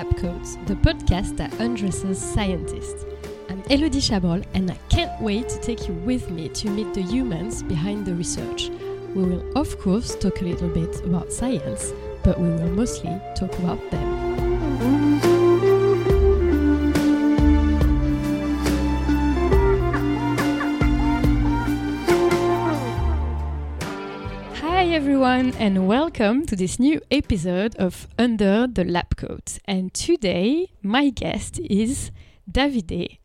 Lab Coat, the podcast that undresses scientists. I'm Elodie Chabrol, and I can't wait to take you with me to meet the humans behind the research. We will, of course, talk a little bit about science, but we will mostly talk about them. Everyone, and welcome to this new episode of Under the Lab Coat. And today, my guest is Davide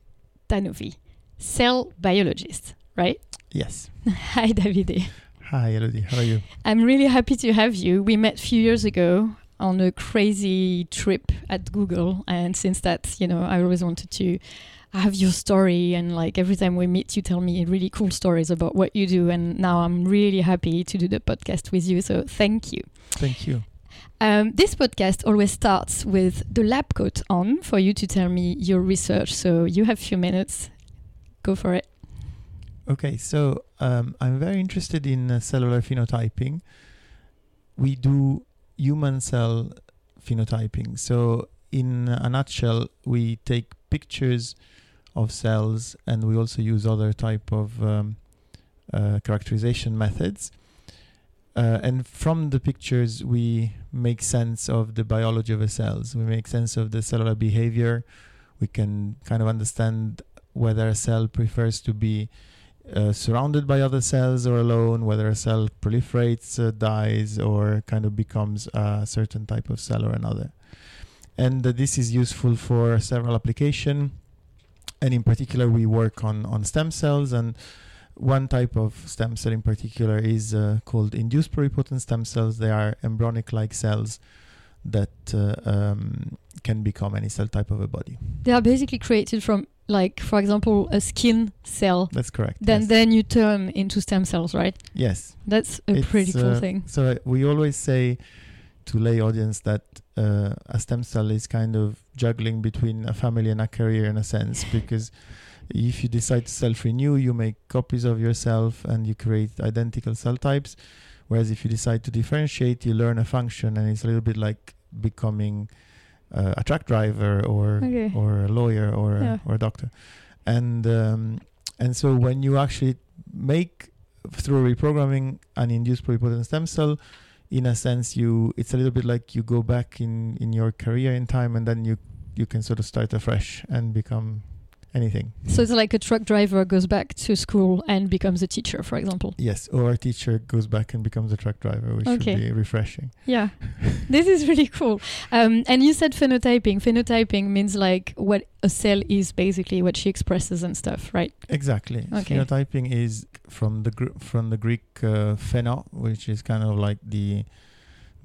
Danovi, cell biologist, right? Yes. Hi, Davide. Hi, Elodie. How are you? I'm really happy to have you. We met a few years ago on a crazy trip at Google, and since that, you know, I always wanted to have your story. And like every time we meet, you tell me really cool stories about what you do. And now I'm really happy to do the podcast with you. So thank you. Thank you. Um, this podcast always starts with the lab coat on for you to tell me your research. So you have a few minutes. Go for it. Okay, so um, I'm very interested in uh, cellular phenotyping. We do human cell phenotyping. So, in a nutshell, we take pictures of cells and we also use other type of um, uh, characterization methods. Uh, and from the pictures, we make sense of the biology of the cells. We make sense of the cellular behavior. We can kind of understand whether a cell prefers to be uh, surrounded by other cells or alone, whether a cell proliferates, uh, dies, or kind of becomes a certain type of cell or another. And uh, this is useful for several applications. And in particular, we work on, on stem cells. And one type of stem cell in particular is uh, called induced pluripotent stem cells. They are embryonic like cells that uh, um, can become any cell type of a body. They are basically created from, like, for example, a skin cell. That's correct. Then, yes. then you turn into stem cells, right? yes. That's a It's, pretty cool uh, thing. So we always say to lay audience that uh, a stem cell is kind of juggling between a family and a career in a sense because if you decide to self-renew, you make copies of yourself and you create identical cell types. Whereas if you decide to differentiate, you learn a function, and it's a little bit like becoming uh, a truck driver or Okay. or a lawyer or Yeah. a, or a doctor. And um, and so when you actually make through reprogramming an induced pluripotent stem cell, in a sense, you it's a little bit like you go back in in your career in time, and then you you can sort of start afresh and become anything. So it's like a truck driver goes back to school and becomes a teacher, for example. Yes, or a teacher goes back and becomes a truck driver, which Okay. should be refreshing. Yeah, this is really cool. Um, and you said phenotyping. Phenotyping means like what a cell is, basically what she expresses and stuff, right? Exactly. Okay. Phenotyping is from the gr- from the Greek uh, pheno, which is kind of like the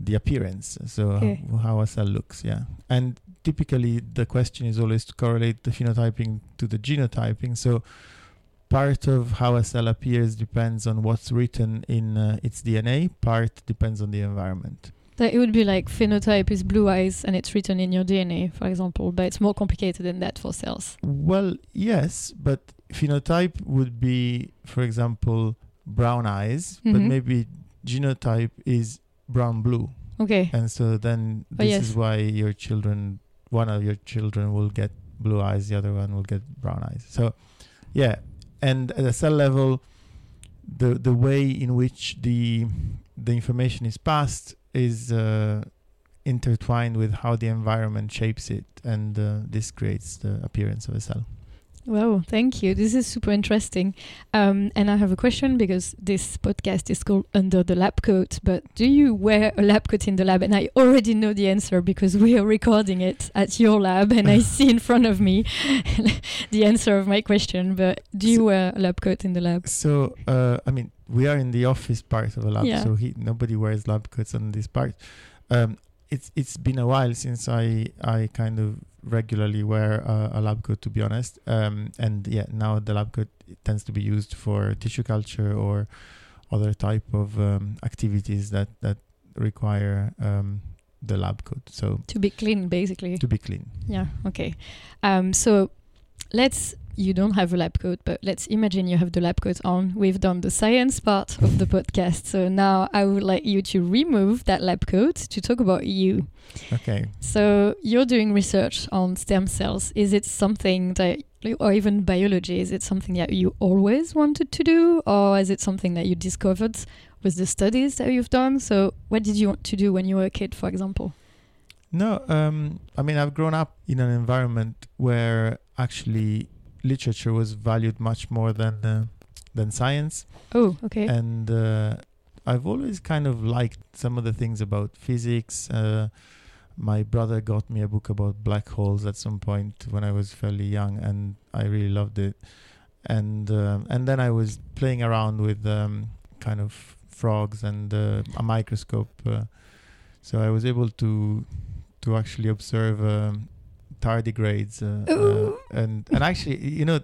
the appearance. So Okay. how, how a cell looks, yeah. And typically the question is always to correlate the phenotyping to the genotyping. So part of how a cell appears depends on what's written in uh, its DNA. Part depends on the environment. It would be like phenotype is blue eyes and it's written in your DNA, for example, but it's more complicated than that for cells. Well, yes, but phenotype would be, for example, brown eyes, but Mhm. maybe genotype is brown blue. Okay. And so then Oh, this yes. is why your children, one of your children will get blue eyes, the other one will get brown eyes. So, yeah. And at a cell level, the the way in which the the information is passed is uh, intertwined with how the environment shapes it, and uh, this creates the appearance of a cell. Wow, thank you. This is super interesting. Um, and I have a question because this podcast is called Under the Lab Coat. But do you wear a lab coat in the lab? And I already know the answer because we are recording it at your lab and I see in front of me the answer of my question. But do you So- wear a lab coat in the lab? So, uh, I mean, we are in the office part of a lab, Yeah. so he, nobody wears lab coats on this part. Um, it's it's been a while since I I kind of regularly wear a, a lab coat, to be honest. Um, and yeah, now the lab coat tends to be used for tissue culture or other type of um, activities that that require um, the lab coat. So To be clean, basically. to be clean. Yeah, okay. Um, so let's you don't have a lab coat, but let's imagine you have the lab coat on. We've done the science part of the podcast, so now I would like you to remove that lab coat to talk about you. Okay. So you're doing research on stem cells. Is it something that, or even biology, is it something that you always wanted to do, or is it something that you discovered with the studies that you've done? So what did you want to do when you were a kid, for example? No, um, I mean I've grown up in an environment where actually literature was valued much more than uh, than science, Oh, okay. and uh, I've always kind of liked some of the things about physics. Uh, my brother got me a book about black holes at some point when I was fairly young, and I really loved it. And um, and then I was playing around with um, kind of frogs and uh, a microscope, uh, so I was able to to actually observe um, tardigrades, uh, uh, and and actually, you know,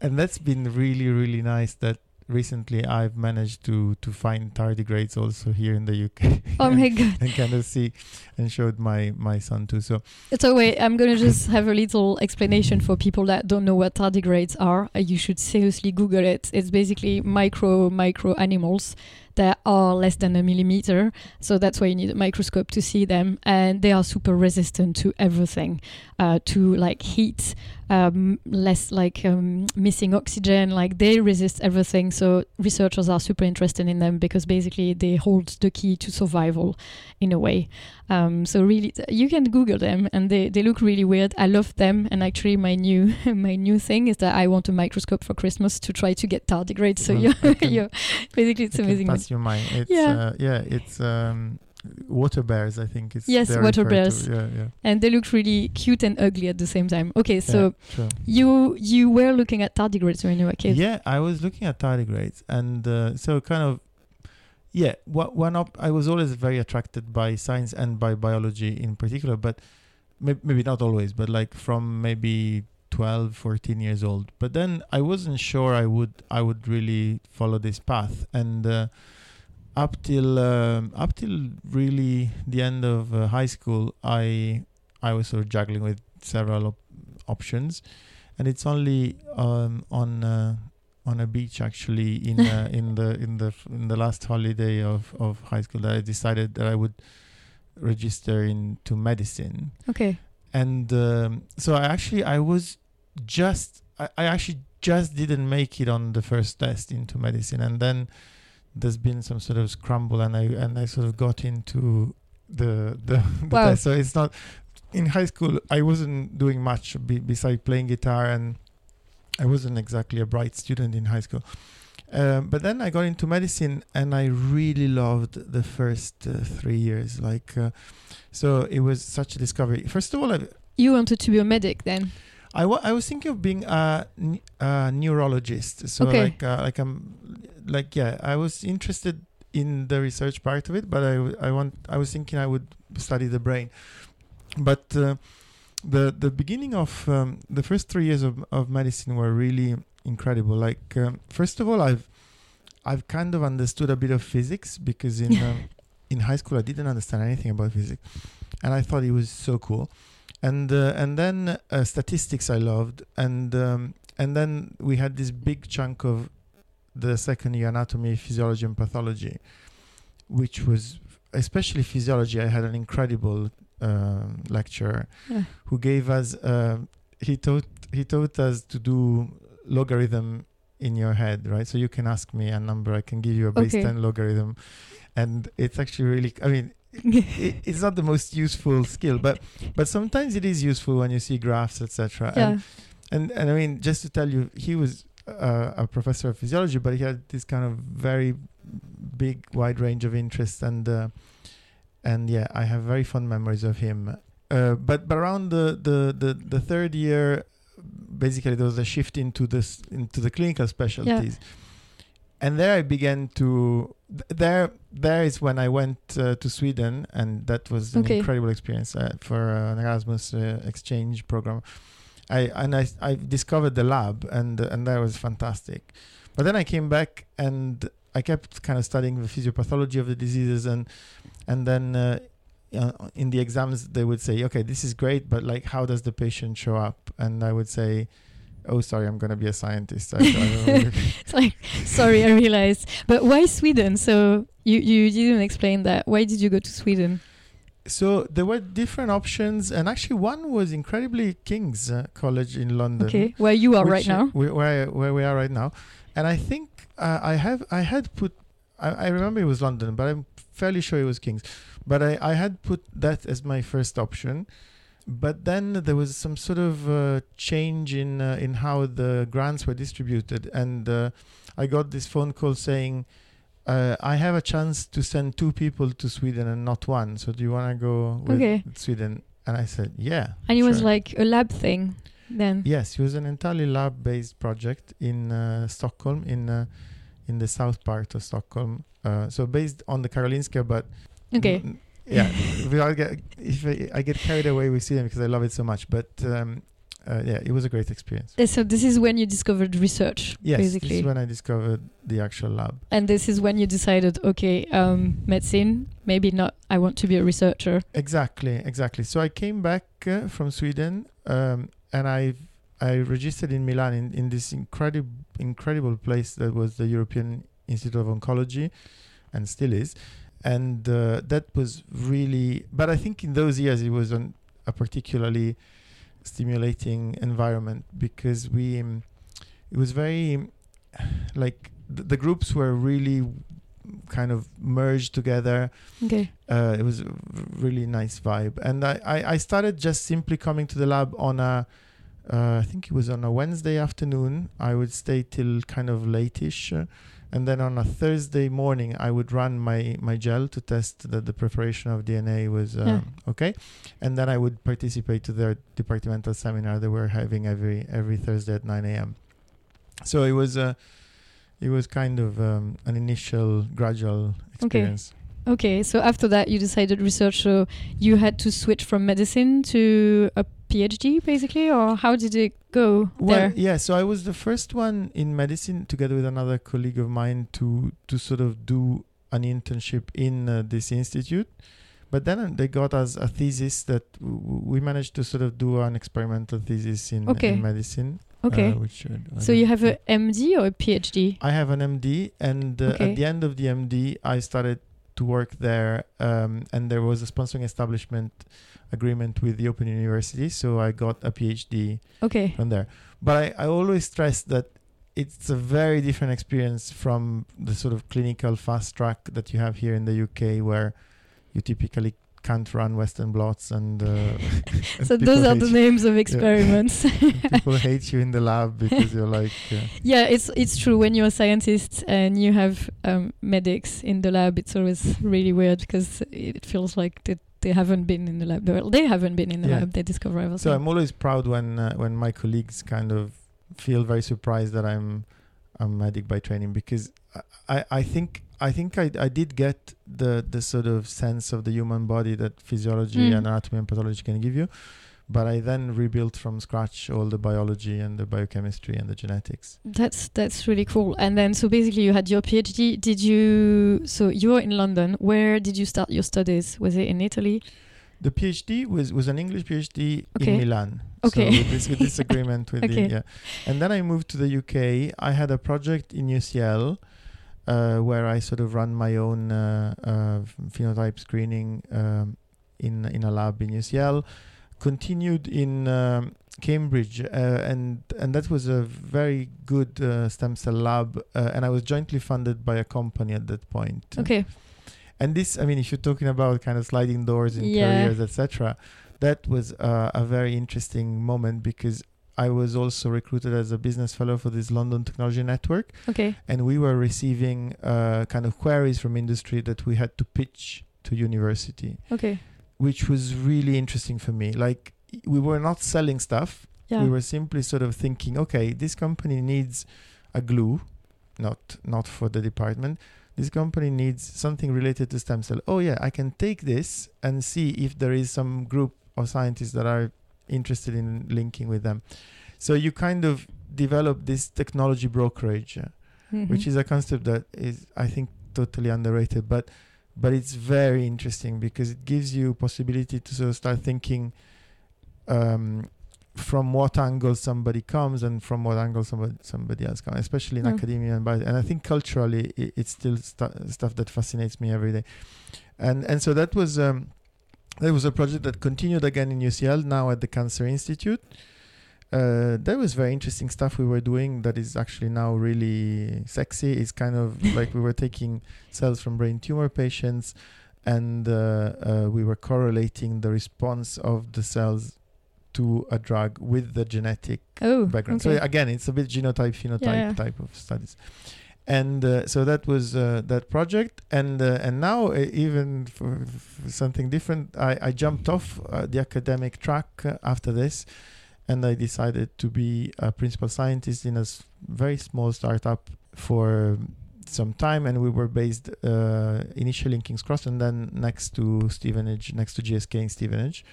and that's been really really nice that recently I've managed to to find tardigrades also here in the UK. oh my god. and kind of see and showed my my son too. So So wait, I'm gonna just have a little explanation for people that don't know what tardigrades are. Uh, you should seriously Google it. It's basically micro micro animals that are less than a millimeter. So that's why you need a microscope to see them, and they are super resistant to everything, uh, to like heat, um, less like um, missing oxygen. Like they resist everything. So researchers are super interested in them because basically they hold the key to survival, in a way. Um, so really, th- you can Google them, and they, they look really weird. I love them, and actually, my new my new thing is that I want a microscope for Christmas to try to get tardigrades. So you can- you basically it's amazing. pass you mine. It's, Yeah. uh, yeah, it's um, water bears. I think it's Yes, water bears. Yeah, yeah. and they look really cute and ugly at the same time. Okay, so yeah, you you were looking at tardigrades when you were a kid. Yeah, I was looking at tardigrades, and uh, so kind of, yeah. One up? I was always very attracted by science and by biology in particular, but may- maybe not always, but like from maybe 12, 14 years old. But then I wasn't sure I would I would really follow this path, and uh, up till um, up till really the end of uh, high school, I I was sort of juggling with several op- options, and it's only um, on uh, on a beach actually in uh, in the in the in the last holiday of of high school that I decided that I would register into medicine Okay. and um, so I actually I was just I, I actually just didn't make it on the first test into medicine and then there's been some sort of scramble and I and I sort of got into the the, the Wow. test so it's not in high school I wasn't doing much be, besides playing guitar and I wasn't exactly a bright student in high school um, but then I got into medicine and I really loved the first uh, three years like uh, so it was such a discovery first of all I, You wanted to be a medic then. I, wa- I was thinking of being a, n- a neurologist. So Okay. like uh, like I'm like yeah, I was interested in the research part of it, but I, w- I want I was thinking I would study the brain. But uh, the the beginning of um, the first three years of, of medicine were really incredible. Like um, first of all, I've I've kind of understood a bit of physics because in um, in high school I didn't understand anything about physics, and I thought it was so cool and uh, and then uh, statistics I loved, and um, and then we had this big chunk of the second year anatomy, physiology, and pathology, which was especially physiology. I had an incredible um, lecturer Yeah. who gave us um he taught he taught us to do logarithm in your head, right? So you can ask me a number, I can give you a base Okay. ten logarithm, and it's actually really. I mean, it, it's not the most useful skill, but but sometimes it is useful when you see graphs, etc. yeah. And, and and I mean, just to tell you, he was uh, a professor of physiology, but he had this kind of very big, wide range of interests, and uh, and yeah, I have very fond memories of him. Uh, but but around the, the the the third year, basically there was a shift into this into the clinical specialties. And there I began to th- there there is when I went uh, to Sweden and that was an Okay. incredible experience uh, for uh, an Erasmus uh, exchange program. I and I I discovered the lab and and that was fantastic. But then I came back and I kept kind of studying the physiopathology of the diseases and and then uh, uh, in the exams they would say okay this is great but like how does the patient show up? And I would say oh sorry i'm gonna be a scientist. I, I it's like sorry i realized but why sweden? So you you didn't explain that. Why did you go to sweden? So there were different options and actually one was incredibly king's uh, college in london. Okay where you are right now. where, where we are right now and i think uh, i have i had put I, I remember it was london but i'm fairly sure it was king's but i i had put that as my first option but then there was some sort of uh, change in uh, in how the grants were distributed and uh, i got this phone call saying uh, I have a chance to send two people to Sweden and not one. So do you want to go with Okay. Sweden? And I said, yeah. and it was like a lab thing then Yes, it was an entirely lab-based project in uh, Stockholm, in uh, in the south part of Stockholm. Uh, so based on the Karolinska, but okay n- yeah, we all get, if I, I get carried away with Sweden because I love it so much. But um, uh, yeah, it was a great experience. Uh, so this is when you discovered research Yes, basically this is when I discovered the actual lab. and this is when you decided okay um medicine maybe not i want to be a researcher Exactly, exactly. So I came back uh, from Sweden, um, and I I registered in Milan in, in this incredible incredible place that was the European Institute of Oncology, and still is, and uh, that was really. But I think in those years it was an, a particularly stimulating environment because we um, it was very like the, the groups were really kind of merged together. Okay. Uh, it was a really nice vibe. And I, I, I started just simply coming to the lab on a uh, I think it was on a Wednesday afternoon. I would stay till kind of late-ish. Uh, and then on a Thursday morning I would run my, my gel to test that the preparation of DNA was um, Yeah. okay. And then I would participate to their departmental seminar they were having every every Thursday at 9 a.m. so it was uh, it was kind of um, an initial gradual experience Okay, so after that, you decided research. So you had to switch from medicine to a PhD, basically, or how did it go Well, there? yeah. So I was the first one in medicine, together with another colleague of mine, to to sort of do an internship in uh, this institute. But then uh, they got us a thesis that we managed to sort of do an experimental thesis in, Okay. in medicine. Okay, uh, which uh, I so you have a MD or a PhD? I have an MD, and uh, Okay. at the end of the MD, I started to work there, um, and there was a sponsoring establishment agreement with the Open University, so I got a PhD Okay, from there. But I, I always stress that it's a very different experience from the sort of clinical fast track that you have here in the UK, where you typically can't run Western blots and, uh, and so those are the names of experiments. people hate you in the lab because you're like, uh, yeah, it's it's true. When you're a scientist and you have um, medics in the lab, it's always really weird because it feels like that they haven't been in the lab. Well, they haven't been in the Yeah. lab. They discover everything. So I'm always proud when uh, when my colleagues kind of feel very surprised that I'm a medic by training because I, I, think I think I, I did get the the sort of sense of the human body that physiology Mm. and anatomy and pathology can give you, but I then rebuilt from scratch all the biology and the biochemistry and the genetics. That's that's really cool. And then so basically you had your PhD. Did you so you're in London. Where did you start your studies? Was it in Italy? The PhD was was an English PhD Okay. in Milan. Okay. So with this, with this agreement with Okay. the yeah, and then I moved to the UK. I had a project in UCL. Uh, where I sort of run my own uh, uh, phenotype screening um, in in a lab in UCL. Continued in um, Cambridge, uh, and and that was a very good uh, stem cell lab, uh, and I was jointly funded by a company at that point. Okay. And this, I mean, if you're talking about kind of sliding doors in Yeah. careers, etc., that was uh, a very interesting moment because I was also recruited as a business fellow for this London Technology Network, Okay. and we were receiving uh, kind of queries from industry that we had to pitch to university, Okay. which was really interesting for me. Like we were not selling stuff; Yeah. we were simply sort of thinking, okay, this company needs a glue, not not for the department. This company needs something related to stem cell. Oh yeah, I can take this and see if there is some group of scientists that are interested in linking with them. So you kind of develop this technology brokerage, uh, Mhm. which is a concept that is, I think, totally underrated, but but it's very interesting because it gives you possibility to sort of start thinking um, from what angle somebody comes and from what angle somebody somebody else comes, especially in Mm. academia and. And I think culturally, i it's still stu- stuff that fascinates me every day. And and so that was um, that was a project that continued again in UCL now at the Cancer Institute. Uh, that was very interesting stuff we were doing. That is actually now really sexy. It's kind of like we were taking cells from brain tumor patients, and uh, uh, we were correlating the response of the cells to a drug with the genetic Oh, background. okay. So again, it's a bit genotype phenotype Yeah, yeah. type of studies. And uh, so that was uh, that project, and uh, and now uh, even for, for something different, I, I jumped off uh, the academic track uh, after this, and I decided to be a principal scientist in a s- very small startup for some time, and we were based uh, initially in King's Cross, and then next to Stevenage, next to GSK in Stevenage.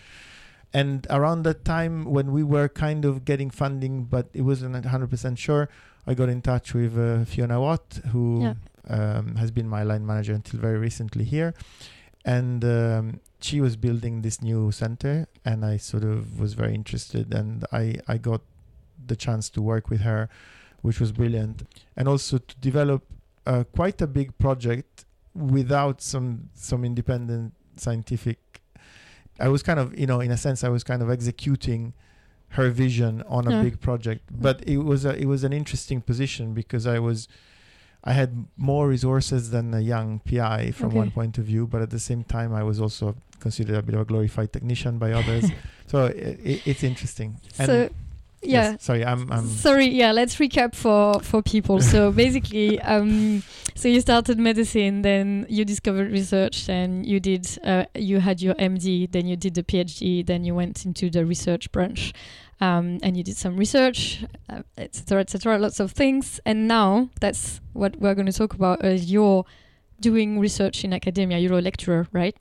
And around that time, when we were kind of getting funding, but it wasn't 100% sure, I got in touch with uh, Fiona Watt, who Yeah. um, has been my line manager until very recently here. And um, she was building this new center, and I sort of was very interested, and I, I got the chance to work with her, which was brilliant, and also to develop uh, quite a big project without some some independent scientific. I was kind of, you know, in a sense, I was kind of executing her vision on a Yeah. big project, but it was a, it was an interesting position because I was. I had more resources than a young PI from Okay. one point of view, but at the same time, I was also considered a bit of a glorified technician by others. so i i it's interesting. And so, yeah. yes, sorry, I'm, I'm Sorry, yeah, let's recap for for people. So basically, um, so you started medicine, then you discovered research, then you did, uh, you had your MD, then you did the PhD, then you went into the research branch, um, and you did some research, uh, etc., etc., lots of things, and now that's what we're going to talk about. Is you're doing research in academia. You're a lecturer, right?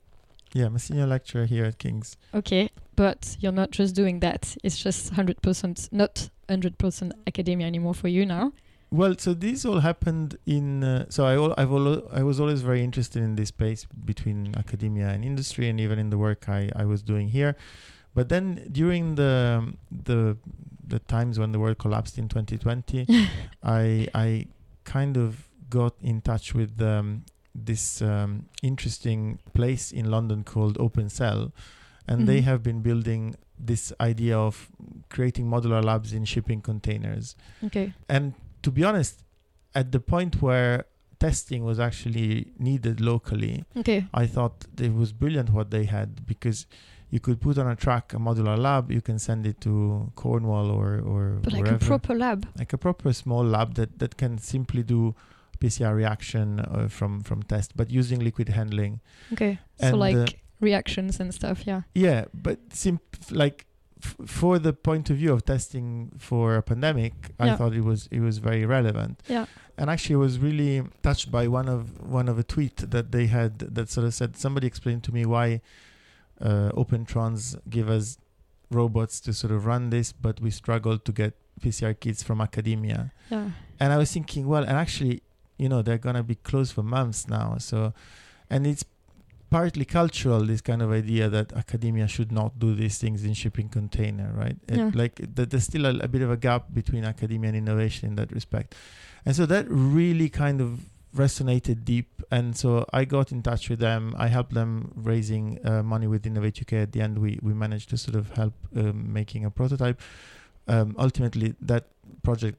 Yeah, I'm a senior lecturer here at King's. Okay, but you're not just doing that. It's just 100%, not 100% academia anymore for you now. Well, so this all happened in. Uh, so I, al- I've al- I was always very interested in this space between academia and industry, and even in the work I, I was doing here. But then during the the the times when the world collapsed in 2020, I I kind of got in touch with um, this um, interesting place in London called Open Cell, and they Mhm. have been building this idea of creating modular labs in shipping containers. Okay. And to be honest, at the point where testing was actually needed locally, Okay. I thought it was brilliant what they had because you could put on a truck a modular lab, you can send it to Cornwall or or But like a proper lab. like a proper small lab that, that can simply do PCR reaction uh, from from test, but using liquid handling. Okay. so like uh, reactions and stuff. Yeah. Yeah, but simp- like f- for the point of view of testing for a pandemic, I thought it was it was very relevant. Yeah. And actually, I was really touched by one of one of a tweet that they had that sort of said somebody explained to me why uh, OpenTrons give us robots to sort of run this, but we struggle to get PCR kits from academia. Yeah. And I was thinking, well, and actually, you know, they're gonna be closed for months now. So, and it's partly cultural. This kind of idea that academia should not do these things in shipping container, right? It- like that, there's still a, a bit of a gap between academia and innovation in that respect. And so that really kind of resonated deep. And so I got in touch with them. I helped them raising uh, money with Innovate UK. At the end, we we managed to sort of help um, making a prototype. Um, ultimately, that project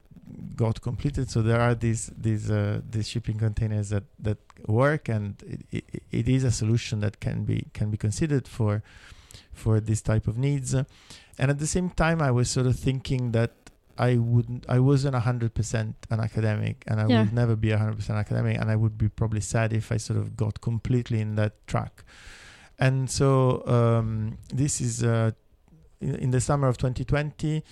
got completed. So there are these these uh, these shipping containers that that work, and it, it, it is a solution that can be can be considered for for this type of needs. And at the same time, I was sort of thinking that I wouldn't, I wasn't hundred percent an academic, and I Yeah. would never be hundred percent academic, and I would be probably sad if I sort of got completely in that track. And so um, this is uh, in, in the summer of 2020.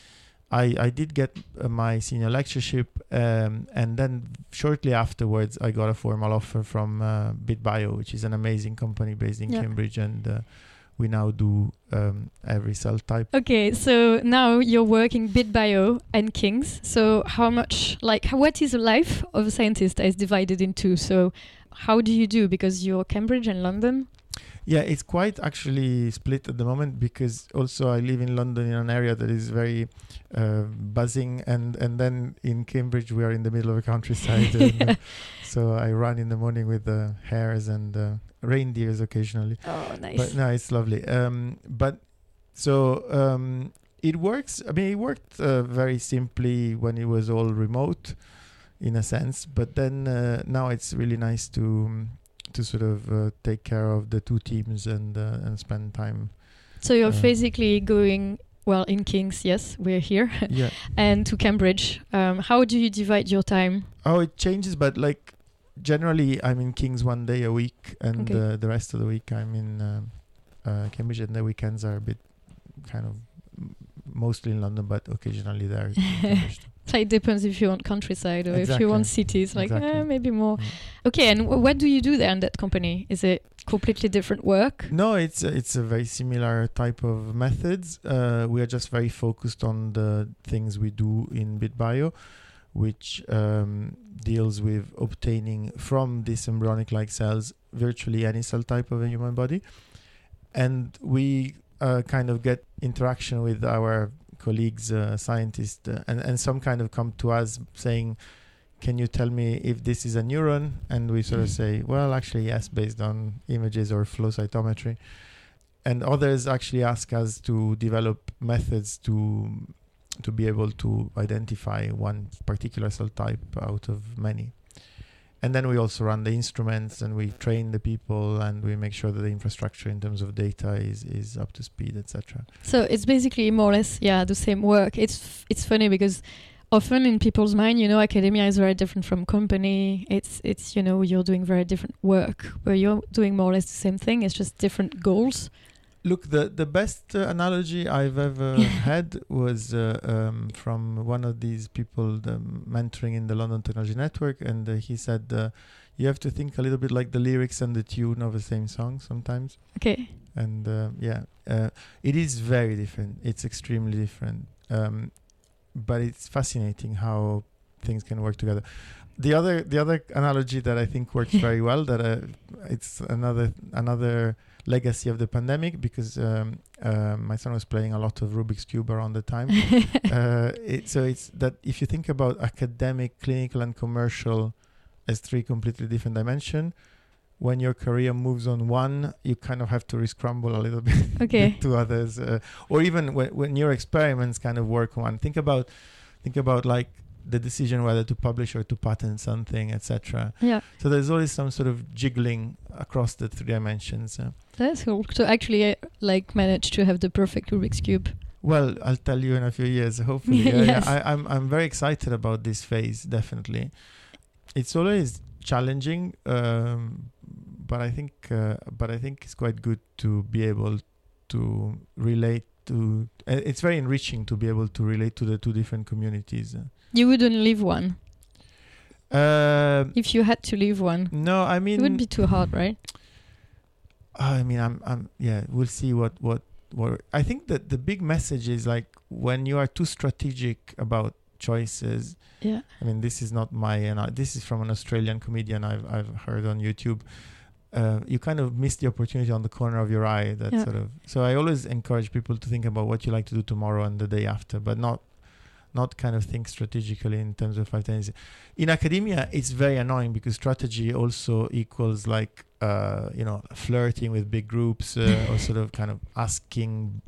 I, I did get uh, my senior lectureship, um, and then shortly afterwards, I got a formal offer from uh, bit.bio, which is an amazing company based in Yeah. Cambridge, and uh, we now do um, every cell type. Okay. So now you're working bit.bio and Kings. So how much, like, what is the life of a scientist is divided into? So how do you do? Because you're Cambridge and London. Yeah, it's quite actually split at the moment because also I live in London in an area that is very uh, buzzing, and and then in Cambridge we are in the middle of a countryside. and, uh, so I run in the morning with the hares and uh, reindeers occasionally. Oh, nice. But no, it's lovely. Um, but so um, it works. I mean, it worked uh, very simply when it was all remote, in a sense. But then uh, now it's really nice to um, to sort of uh, take care of the two teams and uh, and spend time. so you're uh, physically going well in Kings. Yes, we're here, yeah. and to Cambridge. Um, how do you divide your time? Oh, it changes, but like generally, I'm in Kings one day a week, and Okay. uh, the rest of the week I'm in um, uh, Cambridge, and the weekends are a bit kind of mostly in London, but occasionally there. in Cambridge too. So it depends if you want countryside or if you want cities. Like Exactly. eh, maybe more. Mm. Okay, and w- what do you do there in that company? Is it completely different work? No, it's a, it's a very similar type of methods. Uh, we are just very focused on the things we do in bit.bio, which um, deals with obtaining from these embryonic-like cells virtually any cell type of a human body, and we uh, kind of get interaction with our colleagues, uh, scientists, uh, and and some kind of come to us saying. Can you tell me if this is a neuron? And we sort of say, well, actually, yes, based on images or flow cytometry. And others actually ask us to develop methods to to be able to identify one particular cell type out of many. And then we also run the instruments and we train the people and we make sure that the infrastructure in terms of data is, is up to speed, etc. So it's basically more or less, yeah, the same work. It's f- it's funny because often in people's mind, you know, academia is very different from company. It's it's you know you're doing very different work, but you're doing more or less the same thing. It's just different goals. Look, the the best uh, analogy I've ever had was uh, um, from one of these people the mentoring in the London Technology Network, and uh, he said uh, you have to think a little bit like the lyrics and the tune of the same song sometimes. Okay. And uh, yeah, uh, it is very different. It's extremely different, um, but it's fascinating how things can work together. The other the other analogy that I think works very well that uh, it's another another legacy of the pandemic because um, uh, my son was playing a lot of Rubik's cube around the time. uh, it, so it's that if you think about academic, clinical, and commercial as three completely different dimensions, when your career moves on one, you kind of have to rescramble a little bit Okay. to others, uh, or even when, when your experiments kind of work on. Think about think about like the decision whether to publish or to patent something, etc. yeah, So there's always some sort of jiggling across the three dimensions. Uh, cool. So actually, I like managed to have the perfect Rubik's cube. Well, I'll tell you in a few years, hopefully. Yes. yeah. I, I'm I'm very excited about this phase. Definitely, it's always challenging, um, but I think uh, but I think it's quite good to be able to relate to. Uh, it's very enriching to be able to relate to the two different communities. You wouldn't leave one Uh, if you had to leave one. no, I mean, It would be too hard, right? I mean, I'm, I'm, yeah. We'll see what, what, what. I think that the big message is like when you are too strategic about choices. Yeah. I mean, this is not my, and this is from an Australian comedian I've, I've heard on YouTube. Uh, you kind of miss the opportunity on the corner of your eye. That Yeah. sort of. So I always encourage people to think about what you like to do tomorrow and the day after, but not, not kind of think strategically in terms of five ten years. In academia, it's very annoying because strategy also equals like, uh, you know, flirting with big groups uh, or sort of kind of asking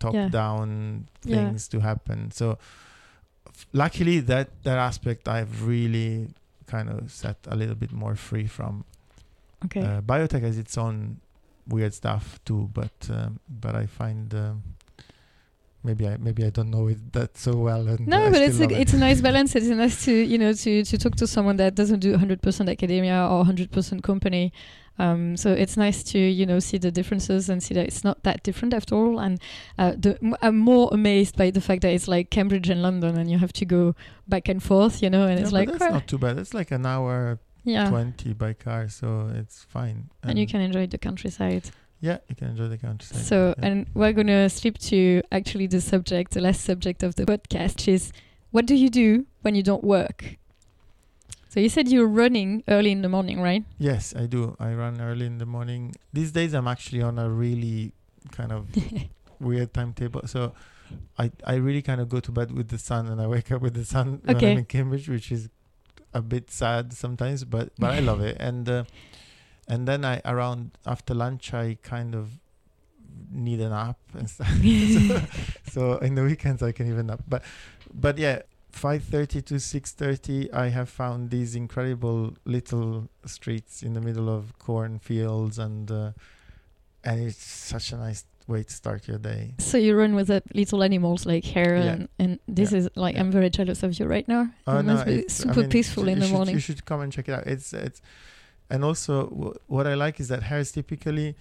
top-down Yeah. things to happen. So f- luckily that that aspect I've really kind of set a little bit more free from. Okay. Uh, biotech has its own weird stuff too, but um, but I find um, maybe I maybe I don't know it that so well. And No, I but it's a, it. it's a nice balance. It's nice to you know to to talk to someone that doesn't do 100% academia or 100% company. Um, so it's nice to you know see the differences and see that it's not that different after all. And uh, the, I'm more amazed by the fact that it's like Cambridge and London, and you have to go back and forth, you know. And Yeah, it's like that's "Ah, not too bad. It's like an hour yeah, twenty by car, so it's fine. and you can enjoy the countryside. Yeah, you can enjoy the countryside. So, yeah. and we're gonna slip to actually the subject, the last subject of the podcast, which is what do you do when you don't work? So you said you're running early in the morning, right? Yes, I do. I run early in the morning. These days, I'm actually on a really kind of weird timetable. So I I really kind of go to bed with the sun and I wake up with the sun when I'm in Cambridge, which is a bit sad sometimes, but but I love it. And uh, and then I around after lunch I kind of need a nap and stuff. so, so in the weekends I can even nap. But but yeah. 5:30 to 6:30 I have found these incredible little streets in the middle of cornfields and uh, and it's such a nice way to start your day. So you run with the little animals like hare Yeah. and, and this Yeah. is like Yeah. I'm very jealous of you right now. Oh it no, must be it's- I super mean, peaceful in the should- morning. You should come and check it out. It's it's, and also w- what I like is that hares typically,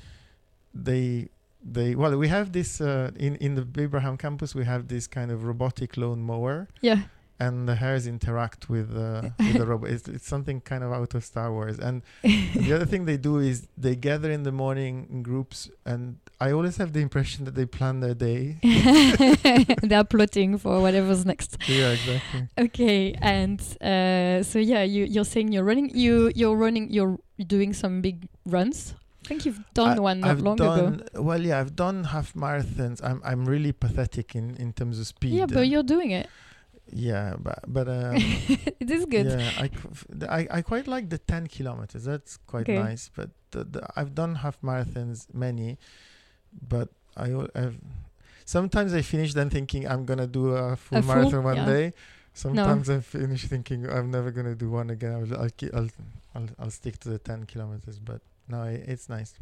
they they well we have this uh, in in the Babraham campus we have this kind of robotic lawn mower Yeah. and the hares interact with uh, with the robot. It's, it's something kind of out of Star Wars. And the other thing they do is they gather in the morning in groups, and I always have the impression that they plan their day. They're plotting for whatever's next. yeah, exactly. Okay, and uh, so yeah, you you're saying you're running. You you're running. You're doing some big runs. I think you've done I- one not I've long ago. Well, yeah, I've done half marathons. I'm I'm really pathetic in in terms of speed. Yeah, but you're doing it. yeah, but but um, it is good. yeah, I, qu- f- the- I I quite like the ten kilometers. That's quite Okay. nice. But the, the, I've done half marathons, many, but I I've, sometimes I finish then thinking I'm gonna do a full A full- marathon one yeah. day. Sometimes I finish thinking I'm never gonna do one again. I'll I'll, ki- I'll I'll I'll stick to the ten kilometers. But no, i it's nice.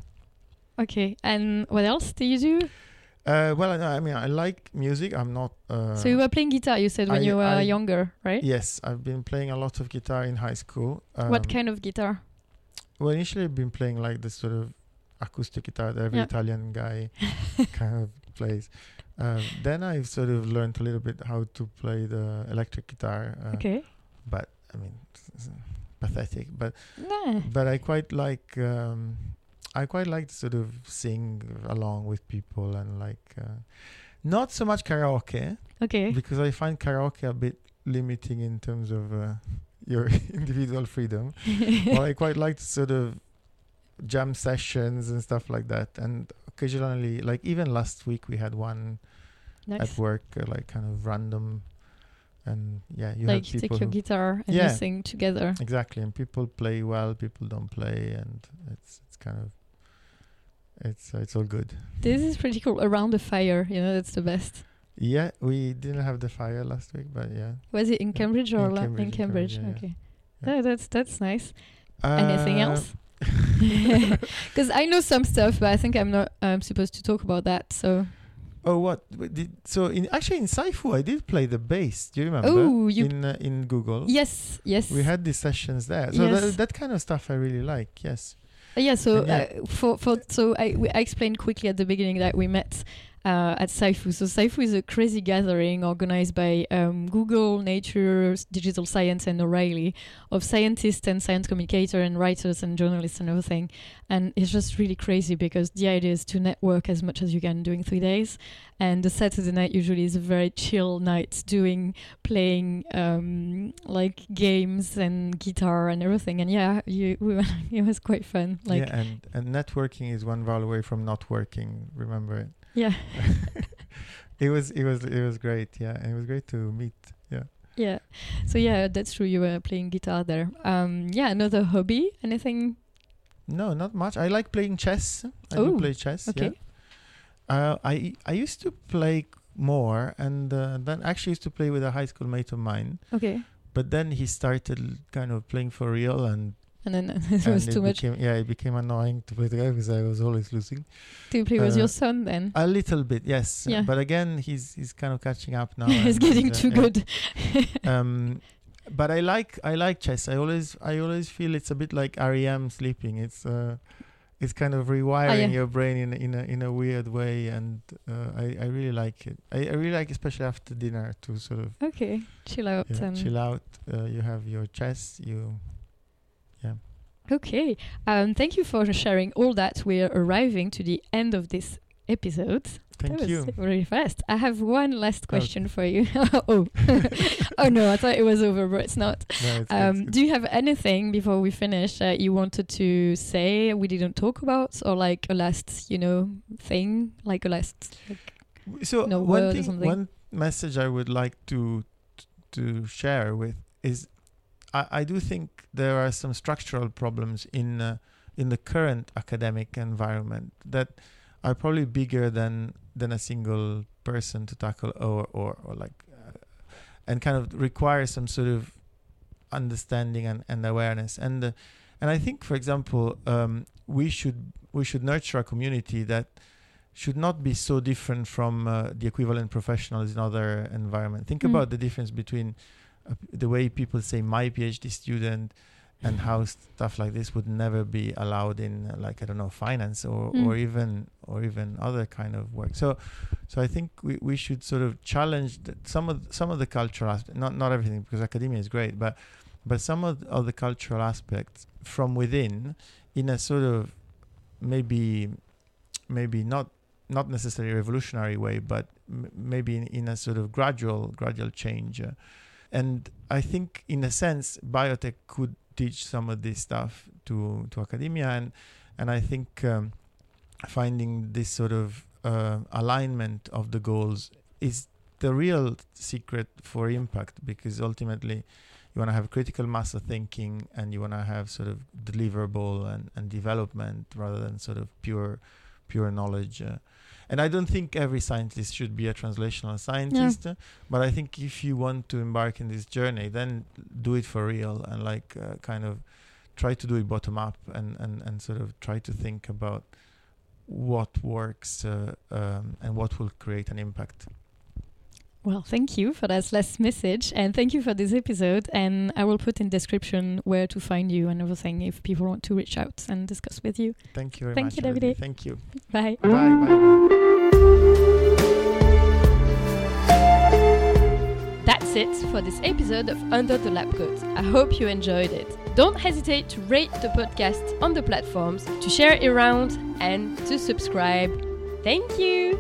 Okay, and what else do you do? Uh, well, I, I mean, I like music. I'm not. Uh, so you were playing guitar. You said when I- you were I- younger, right? Yes, I've been playing a lot of guitar in high school. Um, what kind of guitar? Well, initially I've been playing like this sort of acoustic guitar that every Yeah. Italian guy kind of plays. Um, then I've sort of learned a little bit how to play the electric guitar. Uh, okay. But I mean, it's pathetic. But Nah. but I quite like. Um, I quite like to sort of sing along with people and like. Uh, not so much karaoke Okay. because I find karaoke a bit limiting in terms of uh, your individual freedom. well, I quite like to sort of jam sessions and stuff like that. And occasionally, like even last week, we had one nice. at work, uh, like kind of random. And yeah, you like you take your guitar and Yeah. you sing together. exactly, and people play well, people don't play, and it's it's kind of it's uh, it's all good. This is pretty cool. Around the fire, you know, that's the best. Yeah, we didn't have the fire last week, but yeah. Was it in Yeah, Cambridge or in Cambridge, in in Cambridge? Cambridge, yeah, okay. Yeah. That's that's nice. Anything Uh, else? Because I know some stuff, but I think I'm not I'm supposed to talk about that. So, Oh, what? Did, so in actually in SciFoo, I did play the bass. Do you remember? oh, you in uh, in Google. yes, yes. We had these sessions there. So Yes. that, that kind of stuff I really like. Yes. Uh, yeah, so yeah. Uh, for for so I, I explained quickly at the beginning that we met uh, at SciFoo. So SciFoo is a crazy gathering organized by um, Google, Nature, Digital Science, and O'Reilly of scientists and science communicators and writers and journalists and everything. And it's just really crazy because the idea is to network as much as you can during three days. And the Saturday night usually is a very chill night, doing playing um, like games and guitar and everything. And yeah, you we it was quite fun. Like yeah, and and networking is one vowel away from not working. Remember it. Yeah. it was it was it was great. Yeah, and it was great to meet. Yeah. Yeah. So yeah, that's true. You were playing guitar there. Um, yeah, another hobby. Anything? No, not much. I like playing chess. I Oh, do play chess. okay. Yeah. Uh, I I used to play more, and uh, then actually used to play with a high school mate of mine. Okay. But then he started kind of playing for real, and, And then it and was too much. became, Yeah, it became annoying to play the guy because I was always losing. Do you play with uh, your son then? A little bit, yes. Yeah. But again, he's he's kind of catching up now. He's getting uh, too yeah. good. Um, but I like I like chess. I always I always feel it's a bit like REM sleeping. It's uh, it's kind of rewiring Ah, yeah. your brain in a- in a in a weird way, and uh, I I really like it. I, I really like especially after dinner to sort of okay, chill out. yeah, and chill out. Uh, you have your chess. You Okay. Um, thank you for sharing all that. We're arriving to the end of this episode. Thank that you. really fast. I have one last question for you. oh, oh no! I thought it was over, but it's not. No, it's good, Um, it's do you have anything before we finish that you wanted to say we didn't talk about, or like a last, you know, thing, like a last? Like, so no one word or thing, something? one message I would like to to share with is I, I do think there are some structural problems in uh, in the current academic environment that are probably bigger than than a single person to tackle or or, or like uh, and kind of require some sort of understanding and, and awareness and uh, and I think for example um, we should we should nurture a community that should not be so different from uh, the equivalent professionals in other environments. Think Mm. about the difference between uh, the way people say my PhD student and how stuff like this would never be allowed in uh, like I don't know finance or, Mm. or even or even other kind of work. So so I think we, we should sort of challenge some of some of the cultural aspects, not not everything because academia is great, but but some of, of the cultural aspects from within in a sort of maybe maybe not not necessarily revolutionary way, but m- maybe in, in a sort of gradual gradual change. Uh, and I think, in a sense, biotech could teach some of this stuff to to academia, and and I think um, finding this sort of uh, alignment of the goals is the real secret for impact, because ultimately. You want to have critical mass of thinking, and you want to have sort of deliverable and, and development rather than sort of pure pure knowledge. Uh, and I don't think every scientist should be a translational scientist, uh, but I think if you want to embark in this journey, then do it for real and like uh, kind of try to do it bottom up and, and, and sort of try to think about what works uh, um, and what will create an impact. Well, thank you for that last message, and thank you for this episode. And I will put in description where to find you and everything if people want to reach out and discuss with you. Thank you very Thank much. Thank you. Davide. Thank you. Bye. Bye. Bye. That's it for this episode of Under the Lab Coat. I hope you enjoyed it. Don't hesitate to rate the podcast on the platforms, to share it around, and to subscribe. Thank you!